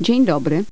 Dzień dobry.